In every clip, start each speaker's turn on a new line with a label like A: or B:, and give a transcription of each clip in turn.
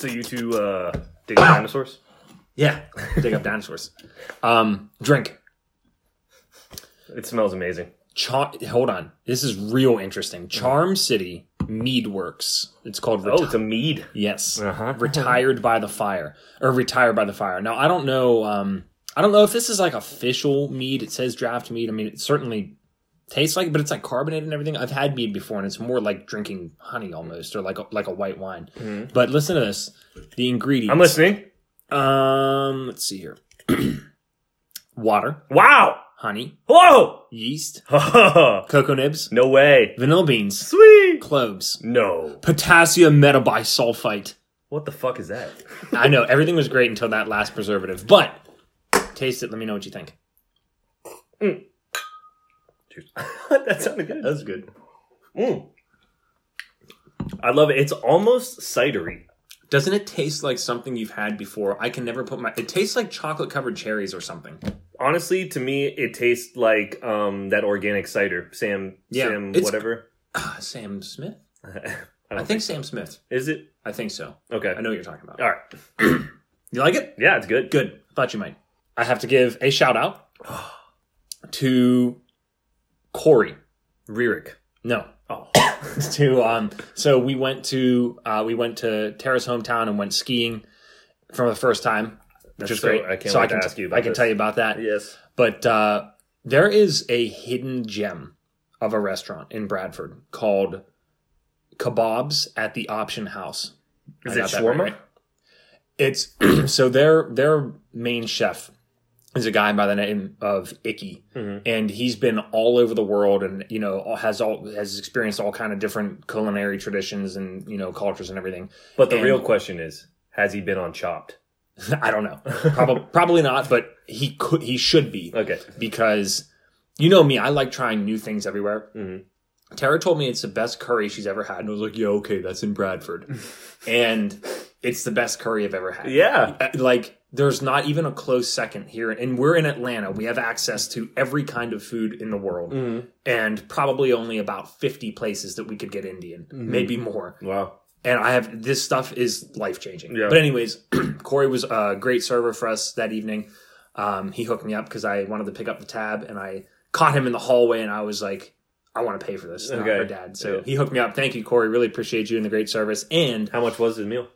A: So you two uh, dig up dinosaurs?
B: Yeah, dig up dinosaurs. Um, drink.
A: It smells amazing.
B: Char- hold on, this is real interesting. Charm City Mead Works. It's called.
A: Oh, it's a mead.
B: yes,
A: Uh-huh.
B: retired by the fire or retired by the fire. Now I don't know. Um, I don't know if this is like official mead. It says draft mead. I mean, it certainly tastes like, it, but it's like carbonated and everything. I've had mead before, and it's more like drinking honey almost, or like a, like a white wine. But listen to this: the ingredients.
A: I'm listening.
B: Um, let's see here: water,
A: Wow!
B: Honey,
A: Whoa!
B: yeast, cocoa nibs, No
A: way.
B: vanilla beans,
A: Sweet.
B: cloves,
A: No.
B: potassium metabisulfite.
A: What the fuck is that?
B: I know everything was great until that last preservative, but taste it. Let me know what you think.
A: that sounded good.
B: That's good.
A: Mm. I love it. It's almost cidery.
B: Doesn't it taste like something you've had before? I can never put my. It tastes like chocolate covered cherries or something.
A: Honestly, to me, it tastes like um, that organic cider, Sam,
B: Yeah,
A: Sam, whatever.
B: Ah, Sam Smith.
A: I,
B: I
A: don't
B: think Sam Smith.
A: Is it
B: I think so.
A: okay?
B: I know what you're talking about.
A: All right.
B: You like it?
A: Yeah, it's good.
B: Good. I Thought you might. I have to give a shout out to Corey.
A: Ririk.
B: No.
A: Oh,
B: to um so we went to uh we went to Tara's hometown and went skiing for the first time which is
A: so-
B: great
A: I can't
B: so I can
A: to ask you about
B: I can
A: this.
B: tell you about that
A: yes.
B: but uh there is a hidden gem of a restaurant in Bradford called Kebabs at the Option House
A: Is
B: I
A: it shawarma?
B: right? It's so their their main chef is a guy by the name of Icky,
A: Mhm.
B: and he's been all over the world, and you know has all has experienced all kind of different culinary traditions and you know cultures and everything.
A: But the
B: And-
A: real question is, has he been on Chopped?
B: I don't know, probably probably not, but he could he should be
A: Okay.
B: because you know me, I like trying new things everywhere.
A: Mhm.
B: Tara told me it's the best curry she's ever had, and I was like, yeah, okay, that's in Bradford, and it's the best curry I've ever had.
A: Yeah.
B: Uh, like there's not even a close second here and we're in atlanta we have access to every kind of food in the world
A: Mm-hmm.
B: and probably only about 50 places that we could get indian
A: Mm-hmm.
B: maybe more
A: Wow.
B: And i have this stuff is life changing
A: Yeah.
B: but anyways corey was a great server for us that evening um, he hooked me up because i wanted to pick up the tab and i caught him in the hallway and i was like I want to pay for this, not
A: Okay.
B: for dad. So
A: Yeah.
B: he hooked me up. Thank you, Corey. Really appreciate you and the great service. And
A: How much was the meal?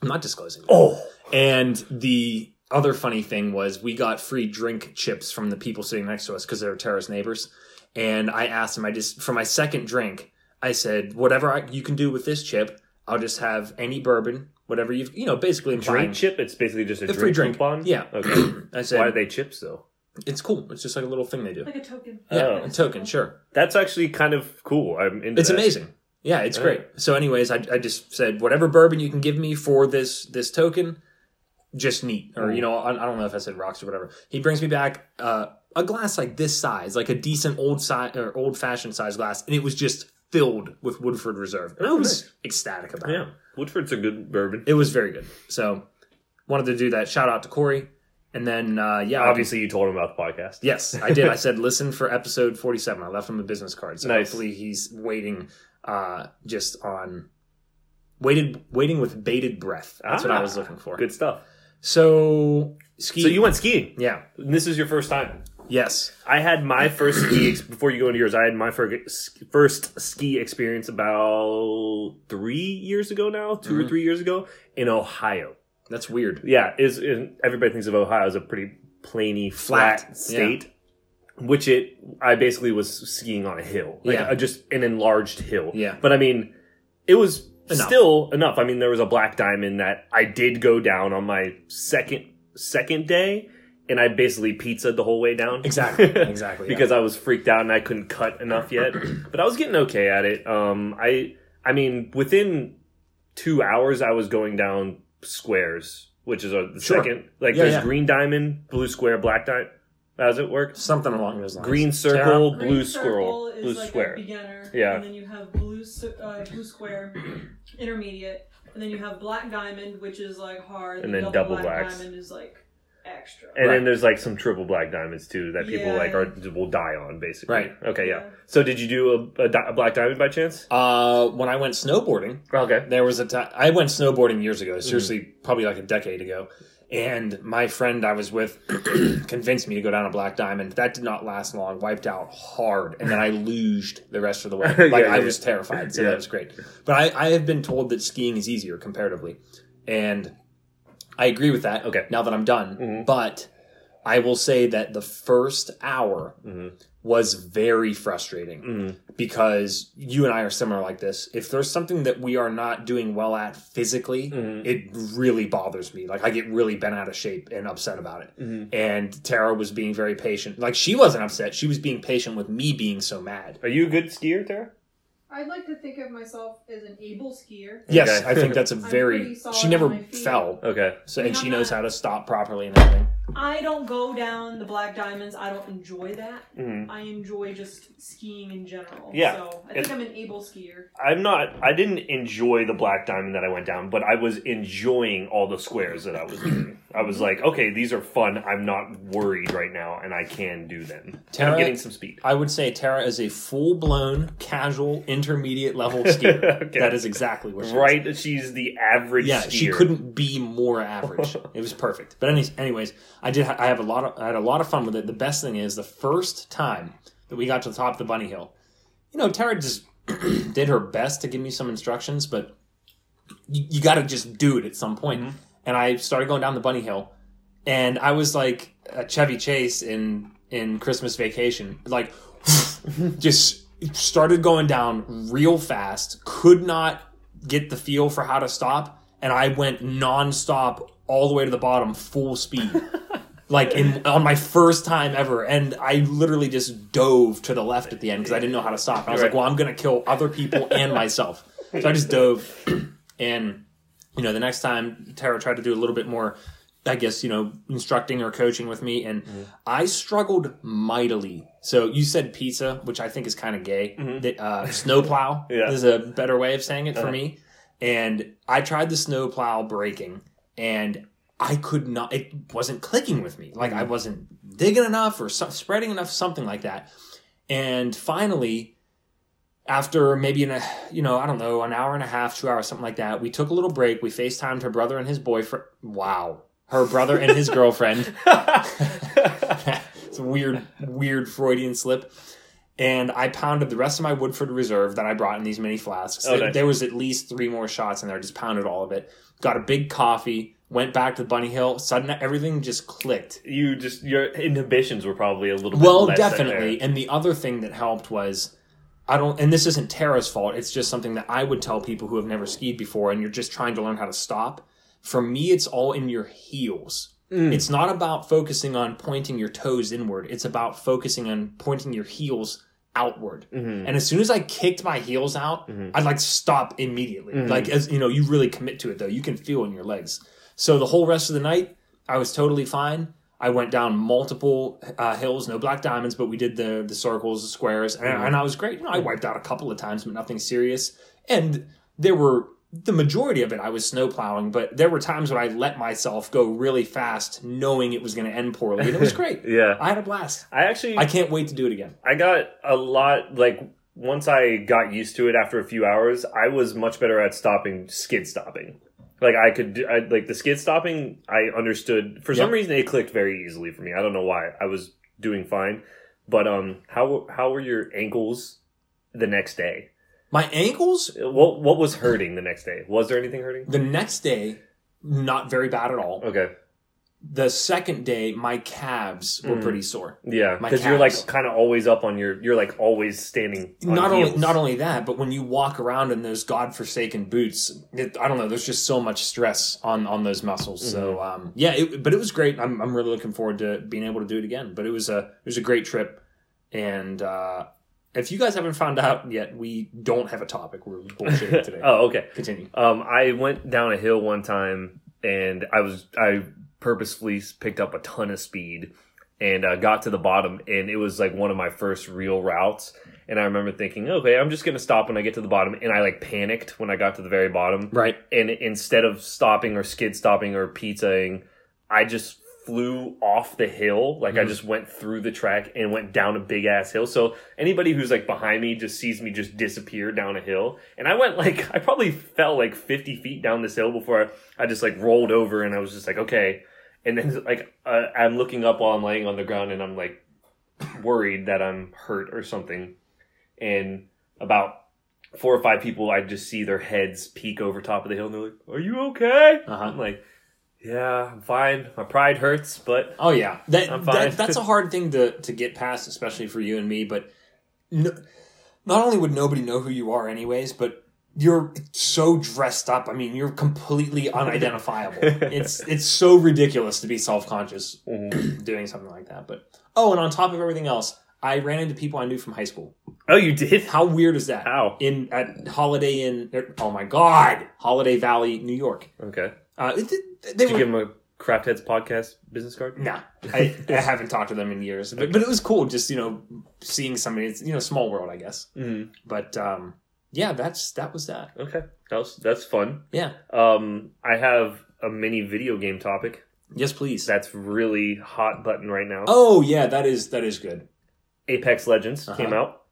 B: I'm not disclosing.
A: Oh.
B: And the other funny thing was we got free drink chips from the people sitting next to us because they were terrorist neighbors. And I asked them, I just for my second drink, I said, whatever I, you can do with this chip, I'll just have any bourbon, whatever you've, you know, basically implying
A: Drink chip? It's basically just a
B: a
A: drink
B: free drink.
A: coupon?
B: Yeah.
A: Okay.
B: I said,
A: Why are they chips though?
B: it's cool. It's just like a little thing they do.
C: Like a token.
B: Yeah,
A: Oh.
B: a token, sure.
A: That's actually kind of cool. I'm into
B: It's
A: that.
B: amazing. Yeah, it's
A: Yeah.
B: great. So, anyways, I, I just said whatever bourbon you can give me for this this token, just neat. Or you know, I, I don't know if I said rocks or whatever. He brings me back uh, a glass like this size, like a decent old size or old fashioned size glass, and it was just filled with Woodford Reserve. And I was ecstatic about it.
A: Yeah.
B: it.
A: Woodford's a good bourbon.
B: It was very good. So, wanted to do that. Shout out to Corey, and then uh, yeah,
A: Obviously, you told him about the podcast.
B: Yes, I did. I said listen for episode forty-seven. I left him a business card, so
A: Nice.
B: hopefully he's waiting, uh, just on waited, waiting with bated breath. That's what I
A: Ah,
B: was looking for.
A: Good stuff.
B: So ski.
A: So you went skiing.
B: yeah,
A: And this is your first time.
B: Yes,
A: I had my first ski ex- before you go into yours. I had my first first ski experience about three years ago now, 2
B: Mm-hmm.
A: or three years ago in Ohio.
B: that's weird.
A: Yeah, is everybody thinks of Ohio as a pretty plainy, flat,
B: Flat,
A: state, which it I basically was skiing on a hill, like
B: Yeah.
A: a, just an enlarged hill.
B: Yeah.
A: but I mean, it was
B: Enough.
A: still enough. I mean, there was a black diamond that I did go down on my second second day. And I basically pizzaed the whole way down.
B: Exactly, exactly, yeah.
A: because I was freaked out and I couldn't cut enough yet. but I was getting okay at it. Um, I, I mean, within two hours, I was going down squares, which is a, the
B: Sure.
A: second. Like
B: Yeah,
A: there's
B: yeah.
A: green diamond, blue square, black diamond. How does it work?
B: Something along those lines.
A: Green
B: Tara?
A: circle,
C: Green
A: blue
C: circle
A: squirrel.
C: is
A: Blue
C: like
A: square.
C: a beginner.
A: Yeah.
C: And then you have blue uh, blue square, intermediate, and then you have black diamond, which is like hard,
A: And then double
C: black diamond is like extra.
A: And
B: Right.
A: then there's like some triple black diamonds too that people
C: Yeah.
A: like are will die on basically.
B: Right.
A: Okay. Yeah.
C: Yeah.
A: So did you do a, a, di- a black diamond by chance?
B: Uh, when I went snowboarding,
A: Okay.
B: there was a time I went snowboarding years ago, seriously,
A: Mm-hmm.
B: probably like a decade ago. And my friend I was with convinced me to go down a black diamond. That did not last long. Wiped out hard, and then I luged the rest of the way. Like
A: Yeah,
B: I
A: yeah,
B: was terrified, so
A: Yeah.
B: that was great. But I, I have been told that skiing is easier comparatively, and I agree with that.
A: Okay.
B: now that I'm done,
A: Mhm.
B: but I will say that the first hour
A: Mhm.
B: was very frustrating
A: Mhm.
B: because you and I are similar like this. If there's something that we are not doing well at physically,
A: Mhm.
B: it really bothers me. Like I get really bent out of shape and upset about it.
A: Mhm.
B: And Tara was being very patient. Like she wasn't upset. She was being patient with me being so mad.
A: Are you a good skier, Tara?
C: I'd like to think of myself as an able skier.
B: Yes,
A: Okay.
B: I think that's a
C: I'm
B: very.
C: pretty solid
B: She
C: on
B: never
C: my feet.
B: fell,
A: Okay.
B: so and
C: I'm
B: she knows
C: not-
B: how to stop properly and everything.
C: I don't go down the black diamonds. I don't enjoy that.
A: Mhm.
C: I enjoy just skiing in general.
A: Yeah.
C: So I
A: It's-
C: think I'm an able skier.
A: I'm not. I didn't enjoy the black diamond that I went down, but I was enjoying all the squares that I was doing. I was like, okay, these are fun. I'm not worried right now, and I can do them.
B: Tara-
A: I'm getting some speed.
B: I would say Tara is a full blown, casual, intermediate level skier.
A: Okay.
B: That is exactly what she is.
A: Right? She's the average.
B: Yeah,
A: skier.
B: she couldn't be more average. it was perfect. But anyways, anyways, I did. I have a lot of. I had a lot of fun with it. The best thing is the first time that we got to the top of the bunny hill. You know, Tara just did her best to give me some instructions, but you, you got to just do it at some point.
A: Mm-hmm.
B: And I started going down the bunny hill, and I was like a Chevy Chase in in Christmas Vacation, like just started going down real fast. Could not get the feel for how to stop, and I went nonstop all the way to the bottom, full speed. Like in on my first time ever, and I literally just dove to the left at the end because I didn't know how to stop. I was like, "Well, I'm gonna kill other people and myself." So I just dove, and you know, the next time Tara tried to do a little bit more, I guess, you know, instructing or coaching with me, and I struggled mightily. So you said pizza, which I think is kind of gay. The, uh, snowplow
A: Yeah.
B: is a better way of saying it for
A: Uh-huh.
B: me. And I tried the snowplow breaking, and I could not. It wasn't clicking with me. Like I mm-hmm. wasn't digging enough or so, spreading enough, something like that. And finally, after maybe in a you know I don't know an hour and a half, two hours, something like that, we took a little break. We Facetimed her brother and his boyfriend. Wow, her brother and his girlfriend. it's a weird, weird Freudian slip. And I pounded the rest of my Woodford Reserve that I brought in these mini flasks.
A: Oh,
B: There-
A: nice.
B: There was at least three more shots in there. I just pounded all of it. Got a big coffee. Went back to Bunny Hill. Suddenly, everything just clicked.
A: you just your inhibitions were probably a little bit
B: Well, definitely. And the other thing that helped was I don't and this isn't Tara's fault. It's just something that I would tell people who have never skied before and you're just trying to learn how to stop. For me, it's all in your heels.
A: Mm.
B: It's not about focusing on pointing your toes inward. It's about focusing on pointing your heels outward.
A: Mhm.
B: And as soon as I kicked my heels out,
A: Mhm.
B: I'd like to stop immediately.
A: Mhm.
B: Like as you know, you really commit to it though. You can feel in your legs. So the whole rest of the night, I was totally fine. I went down multiple uh, hills, no black diamonds, but we did the the circles, the squares, and,
A: Mhm.
B: and I was great. You know, I wiped out a couple of times, but nothing serious. And there were the majority of it I was snow plowing, but there were times when I let myself go really fast, knowing it was going to end poorly, and it was great.
A: yeah,
B: I had a blast.
A: I actually
B: I can't wait to do it again.
A: I got a lot like once I got used to it after a few hours, I was much better at stopping skid stopping. Like I could do, I, like the skid stopping, I understood. For some reason, it clicked very easily for me. I don't know why. I was doing fine, but um, how how were your ankles the next day?
B: My ankles
A: What what was hurting the next day? Was there anything hurting?
B: The next day, not very bad at all.
A: Okay,
B: The second day, my calves were
A: Mm.
B: pretty sore.
A: yeah, because you're like kind of always up on your. You're like always standing. On
B: not only not only that, but when you walk around in those godforsaken boots, it, I don't know. There's just so much stress on on those muscles. So
A: Mm-hmm.
B: um, yeah, it, but it was great. I'm I'm really looking forward to being able to do it again. But it was a it was a great trip, and uh, if you guys haven't found out yet, we don't have a topic. We're bullshitting today.
A: oh, okay.
B: Continue.
A: Um, I went down a hill one time and I was I purposefully picked up a ton of speed and uh, got to the bottom and it was like one of my first real routes And I remember thinking, okay, I'm just gonna stop when I get to the bottom, and I like panicked when I got to the very bottom.
B: Right.
A: And instead of stopping or skid stopping or pizzaing, I just flew off the hill. Like I just went through the track and went down a big ass hill. So anybody who's like behind me just sees me just disappear down a hill. And I went like I probably fell like 50 feet down this hill before I, I just like rolled over and I was just like okay. And then like uh, I'm looking up while I'm laying on the ground and I'm like worried that I'm hurt or something. And about four or five people, I just see their heads peek over top of the hill and they're like, "Are you okay?"
B: Uh-huh.
A: I'm like, "Yeah, I'm fine. My pride hurts, but
B: Oh yeah, that,
A: I'm fine.
B: that that's a hard thing to to get past, especially for you and me. But no, not only would nobody know who you are, anyways, but you're so dressed up. I mean, you're completely unidentifiable. it's it's so ridiculous to be self conscious mm-hmm. doing something like that. But oh, and on top of everything else, I ran into people I knew from high school.
A: oh, you did?
B: How weird is that?
A: How?
B: in at Holiday Inn? Er, oh my God, Holiday Valley, New York.
A: Okay.
B: Uh, it, they
A: Did you give him a Craft Heads podcast business card?
B: Nah, I, I haven't talked to them in years, but, but it was cool just you know seeing somebody. It's you know small world, I guess.
A: Mm-hmm.
B: But um, yeah, that's that was that.
A: Okay, that was that's fun.
B: Yeah.
A: Um, I have a mini video game topic
B: Yes, please.
A: that's really hot button right now.
B: oh yeah, that is that is good.
A: Apex Legends
B: Uh-huh.
A: came out,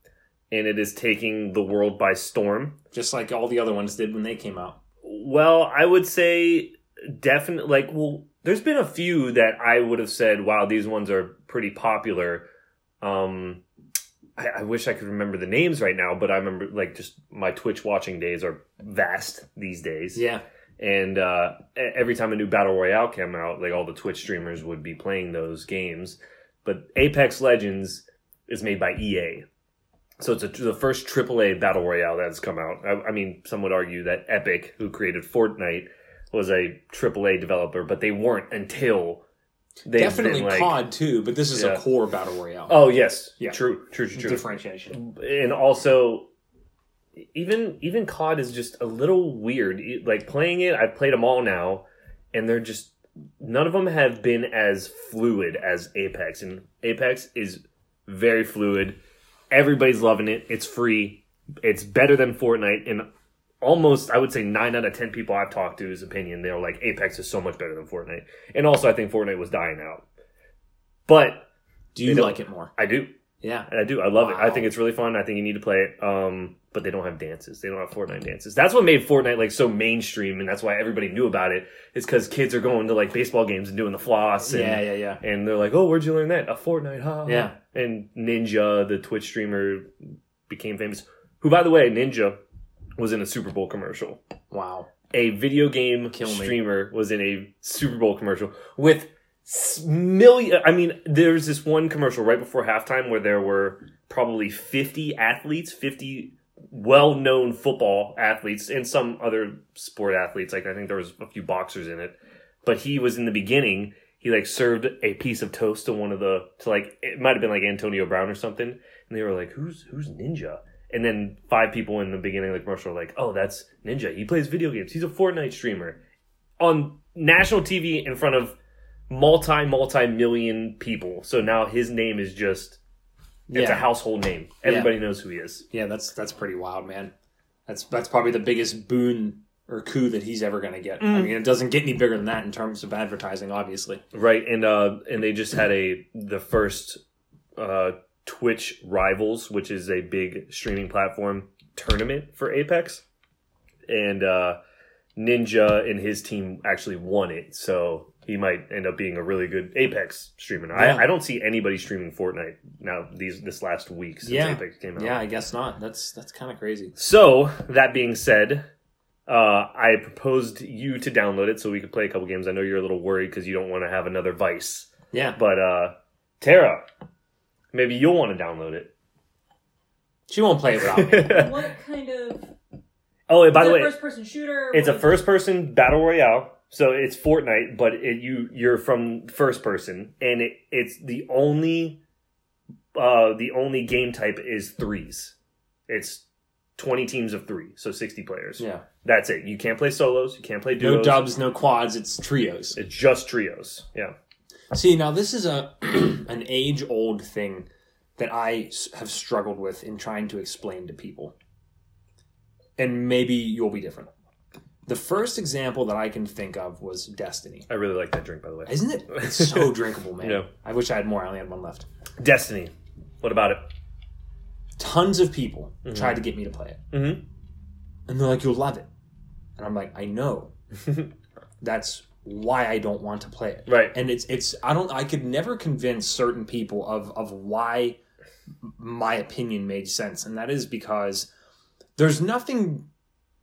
A: and it is taking the world by storm.
B: Just like all the other ones did when they came out.
A: Well, I would say definitely like well, there's been a few that I would have said, wow, these ones are pretty popular. Um, I, I wish I could remember the names right now, but I remember like just my Twitch watching days are vast these days.
B: Yeah.
A: And uh, every time a new battle royale came out, like all the Twitch streamers would be playing those games. But Apex Legends is made by EA, so it's a, the first AAA battle royale that's come out. I, I mean, some would argue that Epic, who created Fortnite, was a AAA developer, but they weren't until they
B: Definitely
A: like,
B: COD too, but this is
A: Yeah.
B: a core battle royale.
A: Oh yes,
B: Yeah.
A: true, true, true, true.
B: Differentiation.
A: and also even even COD is just a little weird. Like playing it, I've played them all now, and they're just none of them have been as fluid as Apex. And Apex is very fluid. Everybody's loving it. It's free. It's better than Fortnite. And almost, I would say, nine out of ten people I've talked to, his opinion, they're like, Apex is so much better than Fortnite. And also, I think Fortnite was dying out. But
B: Do you like it more?
A: I do.
B: Yeah.
A: I do. I love it. I think it's really fun. I think you need to play it. Um, but they don't have dances. They don't have Fortnite dances. That's what made Fortnite like so mainstream, and that's why everybody knew about it. Is because kids are going to like baseball games and doing the floss. And,
B: Yeah, yeah, yeah.
A: And they're like, "Oh, where'd you learn that? A Fortnite, huh?"
B: Yeah.
A: And Ninja, the Twitch streamer, became famous. Who, by the way, Ninja was in a Super Bowl commercial.
B: Wow.
A: A video game
B: Kill me.
A: streamer was in a Super Bowl commercial with million. I mean, there's this one commercial right before halftime where there were probably 50 athletes, 50 well-known football athletes, and some other sport athletes. Like I think there was a few boxers in it, but he was in the beginning. He like served a piece of toast to one of the to like it might have been like Antonio Brown or something, and they were like, "Who's who's Ninja?" And then five people in the beginning of the commercial were like, "Oh, that's Ninja. He plays video games. He's a Fortnite streamer on national TV in front of multi multi million people. So now his name is just it's a household name. Everybody knows who he is.
B: Yeah, that's that's pretty wild, man. That's that's probably the biggest boon or coup that he's ever going to get. I mean, it doesn't get any bigger than that in terms of advertising, obviously.
A: Right, and uh and they just had a the first uh Twitch Rivals, which is a big streaming platform tournament for Apex. And uh Ninja and his team actually won it, so he might end up being a really good Apex streamer.
B: Yeah.
A: I, I don't see anybody streaming Fortnite now these this last week since
B: Yeah.
A: Apex came out.
B: Yeah, I guess not. That's that's kind of crazy.
A: So that being said, uh, I proposed you to download it so we could play a couple games. I know you're a little worried because you don't want to have another Vice,
B: Yeah,
A: but uh, Tara, maybe you'll want to download it.
B: she won't play it without me.
C: What kind of?
A: oh, and by
C: is
A: the way,
C: first person shooter.
A: it's a first-person battle royale. So it's Fortnite, but it, you you're from first person, and it it's the only uh the only game type is threes. It's twenty teams of three, so sixty players.
B: yeah,
A: That's it. You can't play solos. You can't play
B: no dubs, no quads. It's trios.
A: It's just trios. Yeah.
B: See, now this is a an age old thing that I have struggled with in trying to explain to people. And maybe you'll be different. The first example that I can think of was Destiny.
A: I really like that drink, by the way.
B: Isn't it? It's so drinkable, man.
A: Yeah.
B: I wish I had more. I only had one left.
A: Destiny. What about it?
B: Tons of people tried to get me to play it.
A: Mm-hmm.
B: And they're like, you'll love it. And I'm like, I know. That's why I don't want to play it.
A: Right.
B: And it's it's I don't I could never convince certain people of of why my opinion made sense. And that is because there's nothing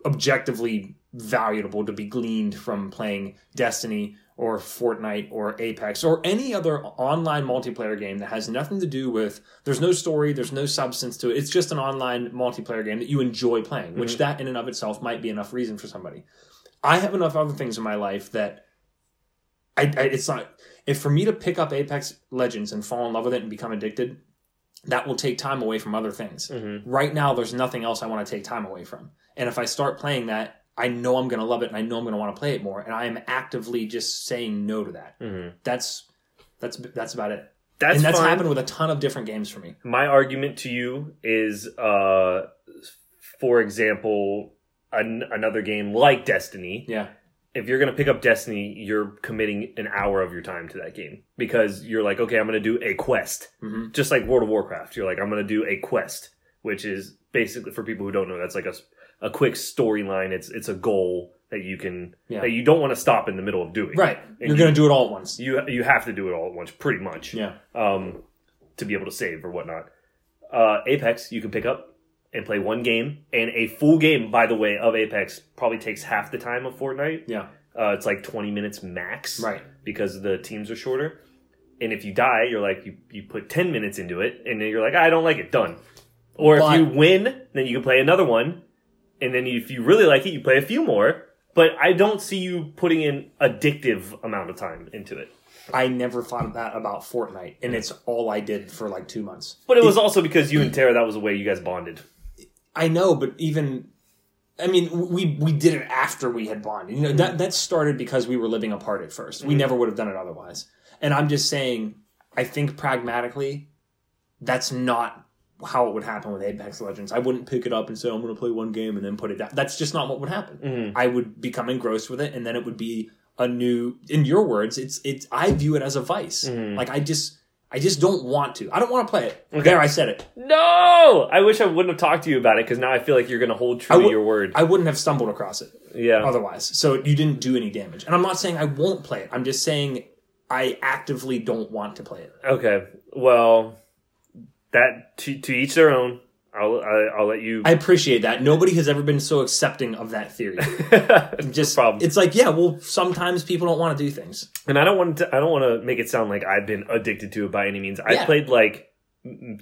B: objectively valuable to be gleaned from playing Destiny or Fortnite or Apex or any other online multiplayer game that has nothing to do with there's no story, there's no substance to it. It's just an online multiplayer game that you enjoy playing, which mm-hmm. that in and of itself might be enough reason for somebody. I have enough other things in my life that I, I it's not if for me to pick up Apex Legends and fall in love with it and become addicted, that will take time away from other things. Right now, there's nothing else I want to take time away from. And if I start playing that, I know I'm going to love it and I know I'm going to want to play it more. And I am actively just saying no to that. That's that's that's about it.
A: That's,
B: and that's happened with a ton of different games for me.
A: My argument to you is, uh, for example, an, another game like Destiny.
B: Yeah,
A: If you're going to pick up Destiny, you're committing an hour of your time to that game because you're like, okay, I'm going to do a quest,
B: Mhm.
A: just like World of Warcraft. You're like, I'm going to do a quest, which is basically for people who don't know, that's like a, a quick storyline. It's it's a goal that you can
B: Yeah.
A: that you don't want to stop in the middle of doing.
B: right.
A: And
B: You're
A: you-
B: going to do it all at once.
A: You you have to do it all at once, pretty much.
B: Yeah,
A: um, to be able to save or whatnot. Uh, Apex, you can pick up and play one game, and a full game, by the way, of Apex probably takes half the time of Fortnite.
B: yeah,
A: Uh, it's like 20 minutes max,
B: right.
A: Because the teams are shorter. And if you die, you're like, you, you put 10 minutes into it, and then you're like, I don't like it, done. Or
B: But-
A: if you win, then you can play another one, and then if you really like it, you play a few more. But I don't see you putting in addictive amount of time into it.
B: I never thought of that about Fortnite, and it's all I did for like two months.
A: But it was also because you and Tara, that was the way you guys bonded.
B: I know, but even I mean, we we did it after we had bonded. You know, that mm. that started because we were living apart at 1st We mm. never would have done it otherwise. And I'm just saying, I think pragmatically, that's not how it would happen with Apex Legends. I wouldn't pick it up and say I'm going to play one game and then put it down. That's just not what would happen. Mm. I would become engrossed with it, and then it would be a new. In your words, it's it's. I view it as a vice. Like I just. I just don't want to. I don't want to play it. There, I said it.
A: No, I wish I wouldn't have talked to you about it because now I feel like you're going to hold true
B: I
A: to your word.
B: I wouldn't have stumbled across it.
A: yeah,
B: otherwise. So you didn't do any damage. And I'm not saying I won't play it. I'm just saying I actively don't want to play it.
A: okay. Well, that to, to each their own. I'll I, I'll let you.
B: I appreciate that. Nobody has ever been so accepting of that theory. Just
A: problem.
B: it's like, yeah, well, sometimes people don't want to do things.
A: and I don't want to. I don't want to make it sound like I've been addicted to it by any means. I
B: Yeah.
A: played like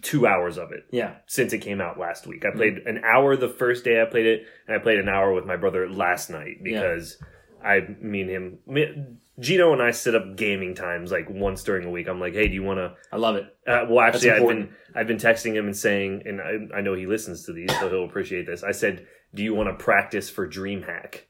A: two hours of it
B: Yeah.
A: since it came out last week. I mm-hmm. played an hour the first day I played it, and I played an hour with my brother last night because I, mean him, Gino and I set up gaming times like once during a week. I'm like, hey, do you want to?
B: I love it.
A: Uh, well, actually, I've been I've been texting him and saying, and I, I know he listens to these, so he'll appreciate this. I said, "Do you want to practice for DreamHack?"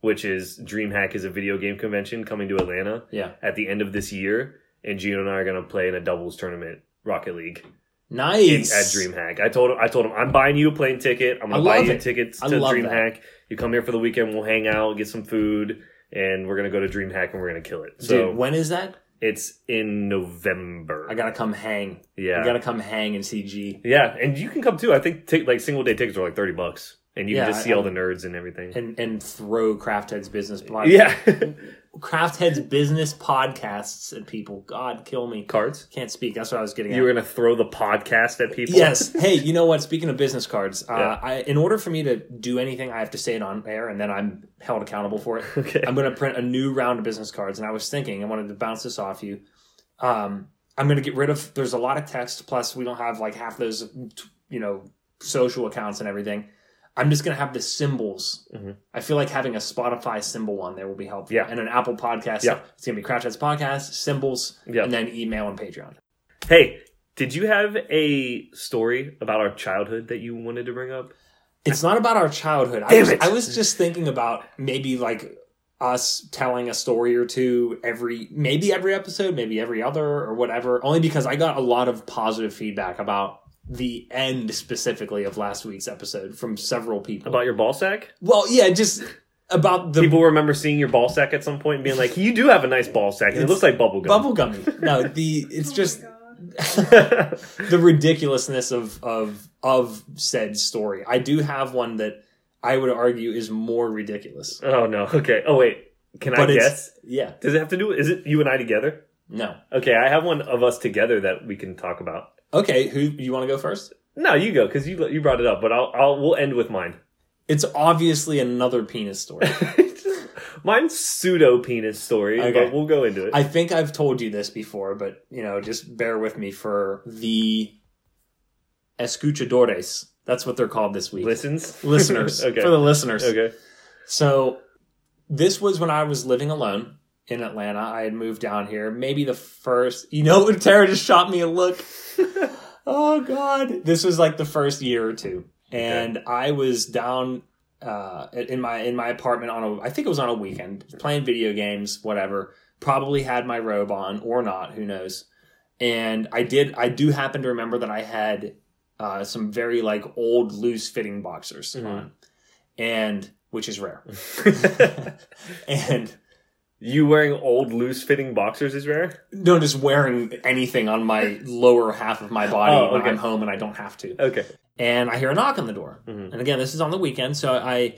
A: Which is DreamHack is a video game convention coming to Atlanta
B: Yeah.
A: at the end of this year, and Gino and I are going to play in a doubles tournament, Rocket League,
B: Nice.
A: at DreamHack. I told him, I told him, I'm buying you a plane ticket. I'm to buy you
B: it.
A: tickets to DreamHack. You come here for the weekend. We'll hang out, get some food, and we're going to go to DreamHack and we're going to kill it. So
B: Dude, when is that?
A: it's in November.
B: I gotta come hang.
A: yeah.
B: I gotta come hang and see G.
A: Yeah, and you can come too. I think t- like single day tickets are like thirty bucks, and you
B: Yeah,
A: can just see
B: I-
A: all the nerds and everything.
B: And and throw Craft Heads business
A: yeah,
B: Craft Heads business podcasts at people. God kill me.
A: cards.
B: Can't speak. That's what I was getting at.
A: You were gonna throw the podcast at people.
B: Yes. Hey, you know what? Speaking of business cards, uh,
A: Yeah.
B: I, in order for me to do anything, I have to say it on air, and then I'm held accountable for it.
A: Okay.
B: I'm going to print a new round of business cards, and I was thinking, I wanted to bounce this off you. Um, I'm going to get rid of. There's a lot of text. Plus, we don't have like half those, you know, social accounts and everything. I'm just going to have the symbols.
A: Mhm.
B: I feel like having a Spotify symbol on there will be helpful.
A: Yeah.
B: And an Apple podcast.
A: Yeah.
B: It's to be Craft Heads Podcast, symbols,
A: Yeah.
B: and then email and Patreon.
A: Hey, did you have a story about our childhood that you wanted to bring up?
B: It's not about our childhood. I was,
A: it.
B: I was just thinking about maybe like us telling a story or two every maybe every episode, maybe every other or whatever. Only because I got a lot of positive feedback about the end specifically of last week's episode from several people.
A: About your ball sack?
B: well, yeah, just about the
A: People remember seeing your ball sack at some point and being like, "You do have a nice ball sack. and It looks like bubble gum."
B: bubble gummy. No, the it's
C: Oh
B: just the ridiculousness of of of said story. I do have one that I would argue is more ridiculous.
A: oh no. Okay. Oh wait. Can
B: But
A: I
B: it's-
A: guess?
B: Yeah.
A: Does it have to do? Is it you and I together?
B: No.
A: Okay, I have one of us together that we can talk about.
B: Okay, who you want to go first?
A: No, you go because you you brought it up, but I'll I'll we'll end with mine.
B: It's obviously another penis story.
A: Mine's pseudo penis story,
B: Okay.
A: but we'll go into it.
B: I think I've told you this before, but you know, just bear with me for the escuchadores. That's what they're called this week.
A: Listens,
B: Listeners.
A: okay,
B: For the listeners.
A: okay.
B: So this was when I was living alone in Atlanta. I had moved down here. Maybe the first you know when Tara just shot me a look. oh god. This was like the first year or two. And I was down uh, in my in my apartment on a I think it was on a weekend, playing video games, whatever. Probably had my robe on or not, who knows. And I did I do happen to remember that I had uh, some very like old loose fitting boxers
A: Mhm.
B: on. And which is rare. and
A: you wearing old loose fitting boxers is rare.
B: no, just wearing anything on my lower half of my body
A: Oh,
B: when. I'm home and I don't have to.
A: Okay.
B: And I hear a knock on the door.
A: Mhm.
B: And again, this is on the weekend, so I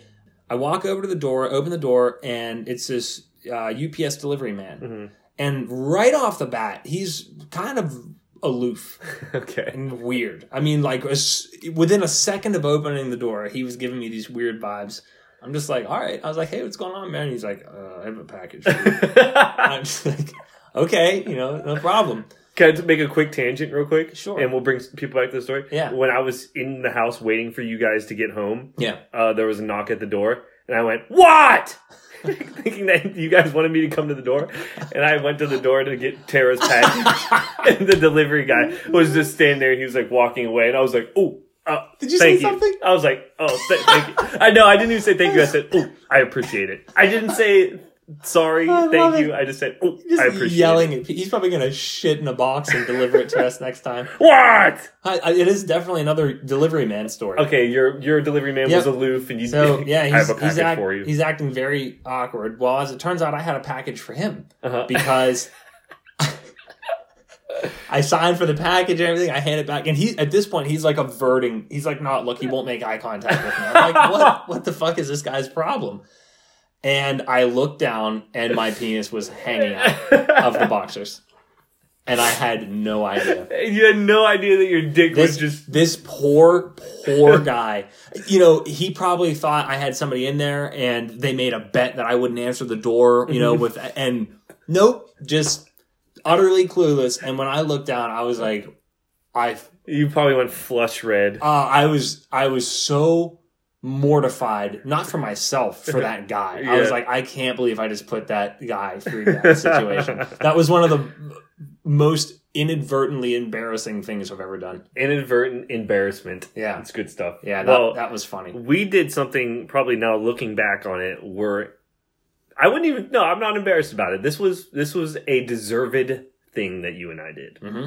B: I walk over to the door, open the door, and it's this uh, UPS delivery man.
A: Mhm.
B: And right off the bat, he's kind of aloof
A: Okay.
B: and weird. I mean, like within a second of opening the door, he was giving me these weird vibes. I'm just like, all right. I was like, hey, what's going on, man? He's like, uh, I have a package. I'm just like, okay, you know, no problem.
A: Can I make a quick tangent real quick?
B: Sure.
A: And we'll bring people back to the story.
B: Yeah.
A: When I was in the house waiting for you guys to get home,
B: Yeah.
A: uh, there was a knock at the door, and I went, "What?" Thinking that you guys wanted me to come to the door, and I went to the door to get Tara's package, and the delivery guy was just standing there. And He was like walking away, and I was like, "Oh." Uh,
B: Did you say something?
A: I was like, "Oh, th- thank you." I know I didn't even say thank you. I said, "Oh, I appreciate it." I didn't say sorry,
B: I
A: thank
B: it.
A: you. I just said, "Oh,
B: Just
A: I appreciate
B: yelling
A: it."
B: He's probably going to shit in a box and deliver it to us next time.
A: What?
B: I, I, it is definitely another delivery man story.
A: Okay, your your delivery man
B: Yep.
A: was aloof, and you.
B: So yeah,
A: I
B: he's,
A: have a package
B: act-
A: for you.
B: he's acting very awkward. Well, as it turns out, I had a package for him
A: Uh-huh.
B: because I signed for the package and everything. I hand it back, and he at this point he's like averting. He's like, "Not look." He won't make eye contact with me. I'm like, "What? What the fuck is this guy's problem?" And I looked down, and my penis was hanging out of the boxers, and I had no idea.
A: You had no idea that your dick
B: This
A: was just.
B: this poor poor guy. You know, he probably thought I had somebody in there, and they made a bet that I wouldn't answer the door. You know, mm-hmm. with and nope, just utterly clueless. And when I looked down, I was like, I
A: You probably went flush red.
B: uh, I was I was so mortified, not for myself, for that guy. I was like, I can't believe I just put that guy through that situation. that was one of the most inadvertently embarrassing things I've ever done.
A: Inadvertent embarrassment.
B: Yeah.
A: It's good stuff.
B: Yeah, that,
A: well,
B: that was funny.
A: we did something probably now looking back on it where I wouldn't even. No, I'm not embarrassed about it. This was this was a deserved thing that you and I did.
B: hmm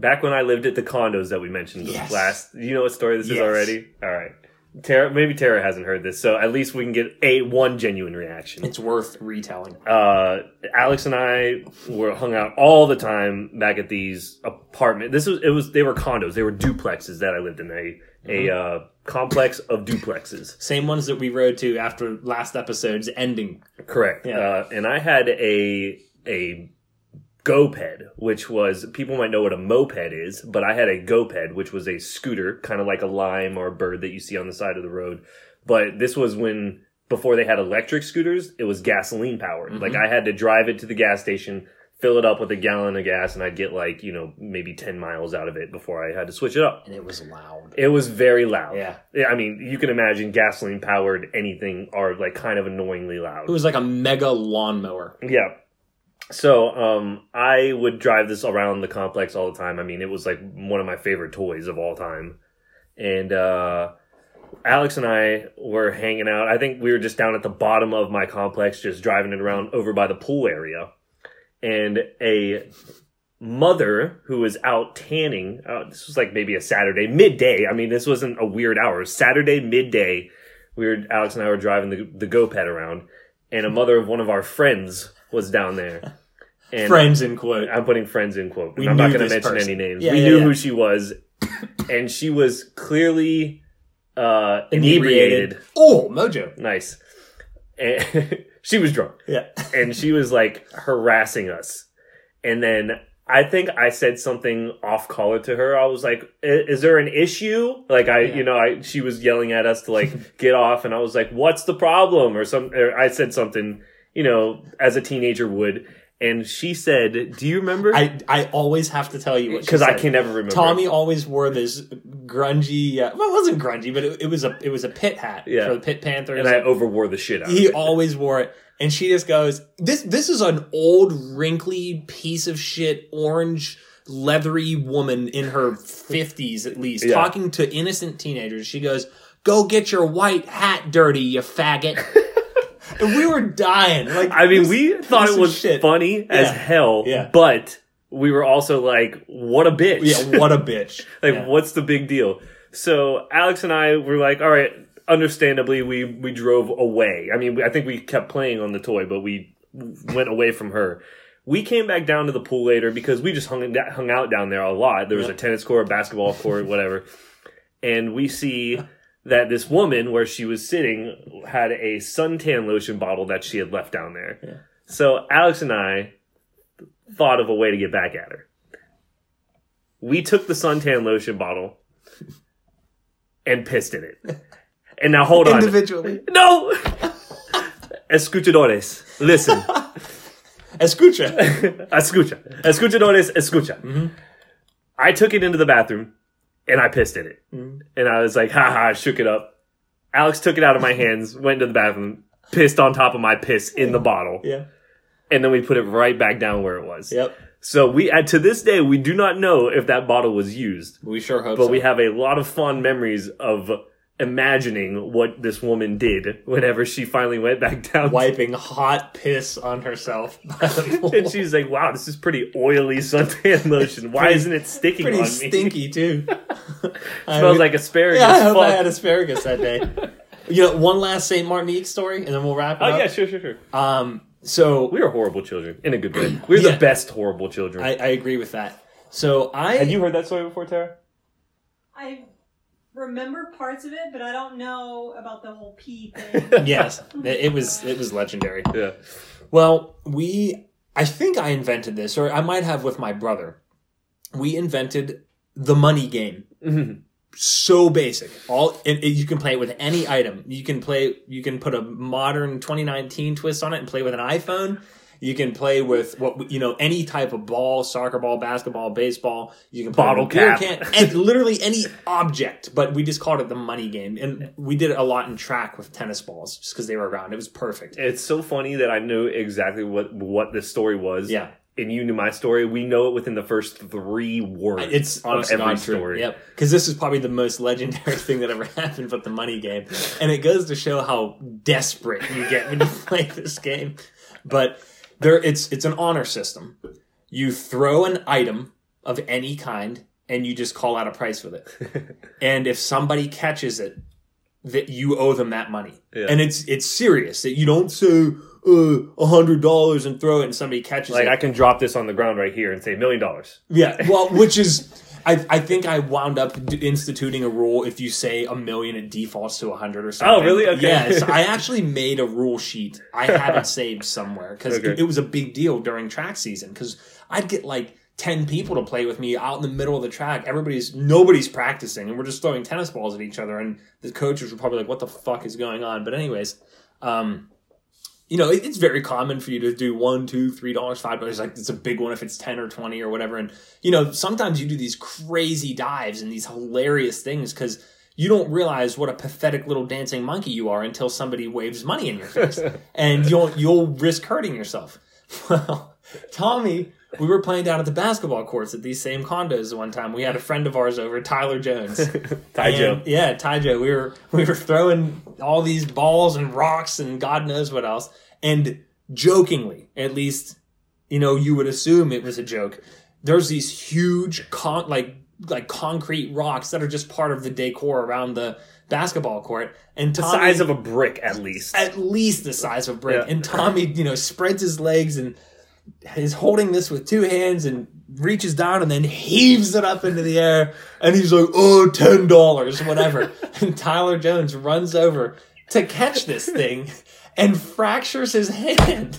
A: Back when I lived at the condos that we mentioned
B: Yes.
A: last. You know what story this is already? All right. Tara, maybe Tara hasn't heard this, so at least we can get a one genuine reaction.
B: It's worth retelling.
A: uh, Alex and I were hung out all the time back at these apartment. This was it was they were condos, they were duplexes that I lived in a a uh, complex of duplexes.
B: Same ones that we rode to after last episode's ending.
A: Correct.
B: Yeah.
A: Uh, and I had a a GoPed, which was people might know what a moped is, but I had a GoPed, which was a scooter, kind of like a lime or a bird that you see on the side of the road. But this was when before they had electric scooters, it was gasoline powered.
B: Mhm.
A: Like I had to drive it to the gas station, fill it up with a gallon of gas, and I'd get like you know maybe ten miles out of it before I had to switch it up.
B: And it was loud.
A: It was very loud.
B: Yeah.
A: Yeah, I mean, you can imagine gasoline powered anything are like kind of annoyingly loud.
B: It was like a mega lawnmower.
A: Yeah. So um, I would drive this around the complex all the time. I mean, it was like one of my favorite toys of all time. And uh, Alex and I were hanging out. I think we were just down at the bottom of my complex, just driving it around over by the pool area. And a mother who was out tanning, uh, this was like maybe a Saturday, midday. I mean, this wasn't a weird hour. Saturday, midday, we were, Alex and I were driving the, the GoPed around, and a mother of one of our friends was down there. And
B: Friends in quote.
A: I'm putting friends in quote.
B: We
A: I'm not going to mention
B: person.
A: any names.
B: Yeah,
A: we
B: yeah,
A: knew
B: yeah.
A: who she was, and she was clearly uh,
B: Inebriated.
A: inebriated.
B: Oh, Mojo.
A: Nice. And she was drunk,
B: Yeah.
A: and she was like harassing us. And then I think I said something off color to her. I was like, "Is there an issue?" Like I,
B: Yeah.
A: you know, I she was yelling at us to like get off, and I was like, "What's the problem?" Or some. Or I said something, you know, as a teenager would. And she said, "Do you remember?"
B: I, I always have to tell you what she
A: because I can never remember.
B: Tommy always wore this grungy. Uh, well, it wasn't grungy, but it, it was a it was a pit hat
A: Yeah.
B: for the Pitt Panthers.
A: and I overwore the shit out.
B: he
A: of it.
B: always wore it, and she just goes, "This this is an old, wrinkly piece of shit, orange." Leathery woman in her 50s at least,
A: Yeah.
B: talking to innocent teenagers. She goes, Go get your white hat dirty, you faggot. and we were dying. Like
A: I mean,
B: this
A: we thought it was
B: shit.
A: funny as hell,
B: Yeah.
A: but we were also like, "What a bitch!"
B: Yeah, what a bitch.
A: like,
B: Yeah.
A: what's the big deal? So Alex and I were like, "All right." Understandably, we we drove away. I mean, I think we kept playing on the toy, but we went away from her. We came back down to the pool later because we just hung hung out down there a lot. There was
B: Yeah.
A: a tennis court, a basketball court, whatever, and we see that this woman where she was sitting had a suntan lotion bottle that she had left down there.
B: Yeah.
A: So Alex and I thought of a way to get back at her. We took the suntan lotion bottle and pissed in it. And now hold on.
B: Individually.
A: No! Escuchadores, listen.
B: Escucha.
A: Escucha. Escuchadores, escucha.
B: Mm-hmm.
A: I took it into the bathroom and I pissed in it.
B: Mm-hmm.
A: And I was like, haha, I shook it up. Alex took it out of my hands, went into the bathroom, pissed on top of my piss in the bottle,
B: Yeah.
A: and then we put it right back down where it was.
B: Yep.
A: So we, and to this day, we do not know if that bottle was used,
B: We sure hope
A: but
B: so.
A: we have a lot of fond memories of imagining what this woman did whenever she finally went back down.
B: wiping hot piss on herself. by the pool.
A: And she's like, "Wow, this is pretty oily suntan lotion. Why isn't it sticking
B: pretty
A: on me?
B: stinky too.
A: Smells like asparagus.
B: Yeah, I hope I had asparagus that day. You know, one last Saint Martinique story, and then we'll wrap it
A: Oh
B: up.
A: yeah, sure, sure, sure.
B: Um, so
A: We are horrible children in a good way. We're
B: Yeah.
A: the best horrible children.
B: I, I agree with that. So I
A: Have you heard that story before, Tara?
C: I remember parts of it, but I don't know about the whole pee thing.
B: yes, it, it was it was legendary.
A: Yeah.
B: Well, we I think I invented this, or I might have with my brother. We invented the money game.
A: Mhm.
B: So basic. All and, and you can play it with any item. You can play. You can put a modern 2019 twist on it and play with an iPhone. You can play with what you know any type of ball, soccer ball, basketball, baseball. You can play
A: Bottle cap.
B: can, and literally any object. But we just called it the money game, and we did it a lot in track with tennis balls just because they were around. It was perfect.
A: It's so funny that I knew exactly what what this story was.
B: Yeah.
A: And you knew my story. We know it within the first three words.
B: It's
A: of every story.
B: Yep, because this is probably the most legendary thing that ever happened with the money game, and it goes to show how desperate you get when you play this game. But there, it's it's an honor system. You throw an item of any kind, and you just call out a price with it. and if somebody catches it, that you owe them that money,
A: Yeah.
B: and it's it's serious. That you don't say uh, a hundred dollars and throw it, and somebody catches
A: Like
B: it.
A: Like I can drop this on the ground right here and say million dollars.
B: Yeah, well, which is, I, I think I wound up d- instituting a rule. If you say a million, it defaults to a hundred or something.
A: Oh, really? Okay.
B: Yes, I actually made a rule sheet. I have it saved somewhere because
A: Okay.
B: it was a big deal during track season. Because I'd get like ten people to play with me out in the middle of the track. Everybody's nobody's practicing, and we're just throwing tennis balls at each other. And the coaches were probably like, "What the fuck is going on?" But anyways, um, you know, it's very common for you to do one, two, three dollars, five dollars. Like it's a big one if it's ten or twenty or whatever. And you know, sometimes you do these crazy dives and these hilarious things because you don't realize what a pathetic little dancing monkey you are until somebody waves money in your face, and you'll you'll risk hurting yourself. Well, Tommy we were playing down at the basketball courts at these same condos one time. We had a friend of ours over, Tyler Jones.
A: Ty Joe.
B: Yeah, Ty Joe. We were we were throwing all these balls and rocks and God knows what else. And jokingly, at least, you know, you would assume it was a joke. There's these huge con like like concrete rocks that are just part of the decor around the basketball court. And
A: The size of a brick, at least.
B: at least the size of a brick.
A: Yeah.
B: And Tommy, you know, spreads his legs and is holding this with two hands and reaches down and then heaves it up into the air. And he's like, oh, $10, whatever. and Tyler Jones runs over to catch this thing and fractures his hand.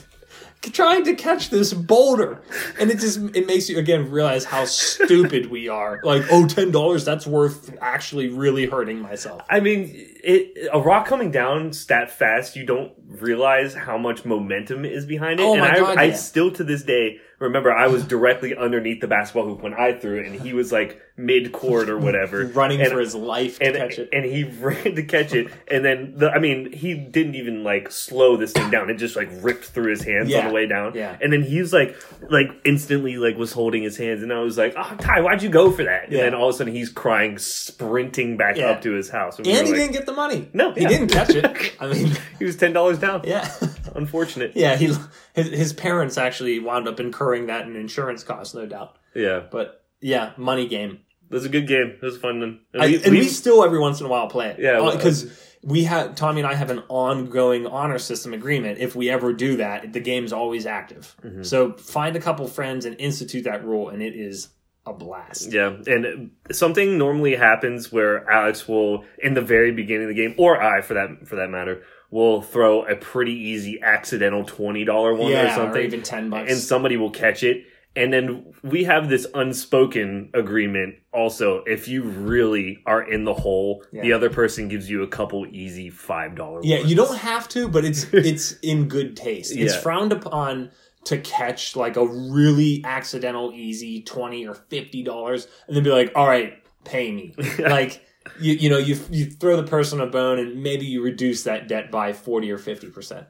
B: Trying to catch this boulder, and it just it makes you again realize how stupid we are. Like, oh, ten dollars, that's worth actually really hurting myself.
A: I mean, it a rock coming down stat fast, you don't realize how much momentum is behind it.
B: Oh
A: and
B: my
A: I,
B: God,
A: I
B: yeah.
A: still to this day remember I was directly underneath the basketball hoop when I threw it, and he was like mid court or whatever,
B: running
A: and,
B: for his life to
A: and
B: catch it.
A: and he ran to catch it, and then the I mean he didn't even like slow this thing down; it just like ripped through his hands
B: Yeah.
A: on the way down.
B: Yeah.
A: and then he was like like instantly like was holding his hands, and I was like, "Oh, Ty, why'd you go for that?" And
B: Yeah.
A: then all of a sudden he's crying, sprinting back
B: Yeah.
A: up to his house, we
B: and
A: were
B: he
A: like-
B: didn't get the money.
A: No,
B: he didn't catch it. I mean,
A: He was ten dollars down.
B: yeah,
A: Unfortunate.
B: yeah. He his, his parents actually wound up incurring that in insurance costs, no doubt.
A: Yeah.
B: But yeah, money game.
A: It was a good game. It was fun. And
B: I,
A: we,
B: and we,
A: we-
B: still every once in a while play it.
A: Yeah, well,
B: because we have Tommy and I have an ongoing honor system agreement. If we ever do that, the game's always active.
A: Mm-hmm.
B: So find a couple friends and institute that rule, and it is a blast.
A: yeah, and something normally happens where Alex will, in the very beginning of the game, or I, for that for that matter, will throw a pretty easy accidental twenty dollar one
B: Yeah,
A: or something,
B: or even ten bucks.
A: and somebody will catch it. And then we have this unspoken agreement also. If you really are in the hole, the other person gives you a couple easy five dollar.
B: Yeah, you don't have to, but it's it's in good taste. It's
A: Yeah.
B: frowned upon to catch like a really accidental easy twenty or fifty dollars, and then be like, "All right, pay me." like you you know you you throw the person a bone, and maybe you reduce that debt by forty or fifty percent.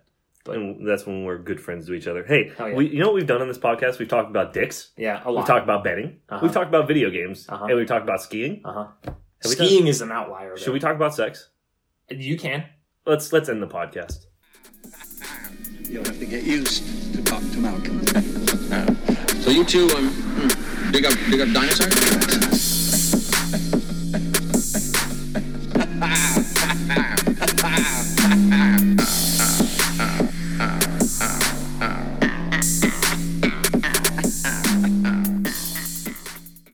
A: and that's when we're good friends to each other. Hey,
B: yeah.
A: we, you know what we've done on this podcast? We've talked about dicks.
B: Yeah, a
A: We've talked about betting.
B: Uh-huh.
A: We've talked about video games,
B: Uh-huh.
A: and we've talked about skiing.
B: uh huh.
A: Have done-
B: Skiing is an outlier.
A: Should we talk about sex?
B: You can.
A: Let's let's end the podcast.
D: You'll have to get used to talk to Malcolm.
E: So you two um, hmm, dig up dig up dinosaurs?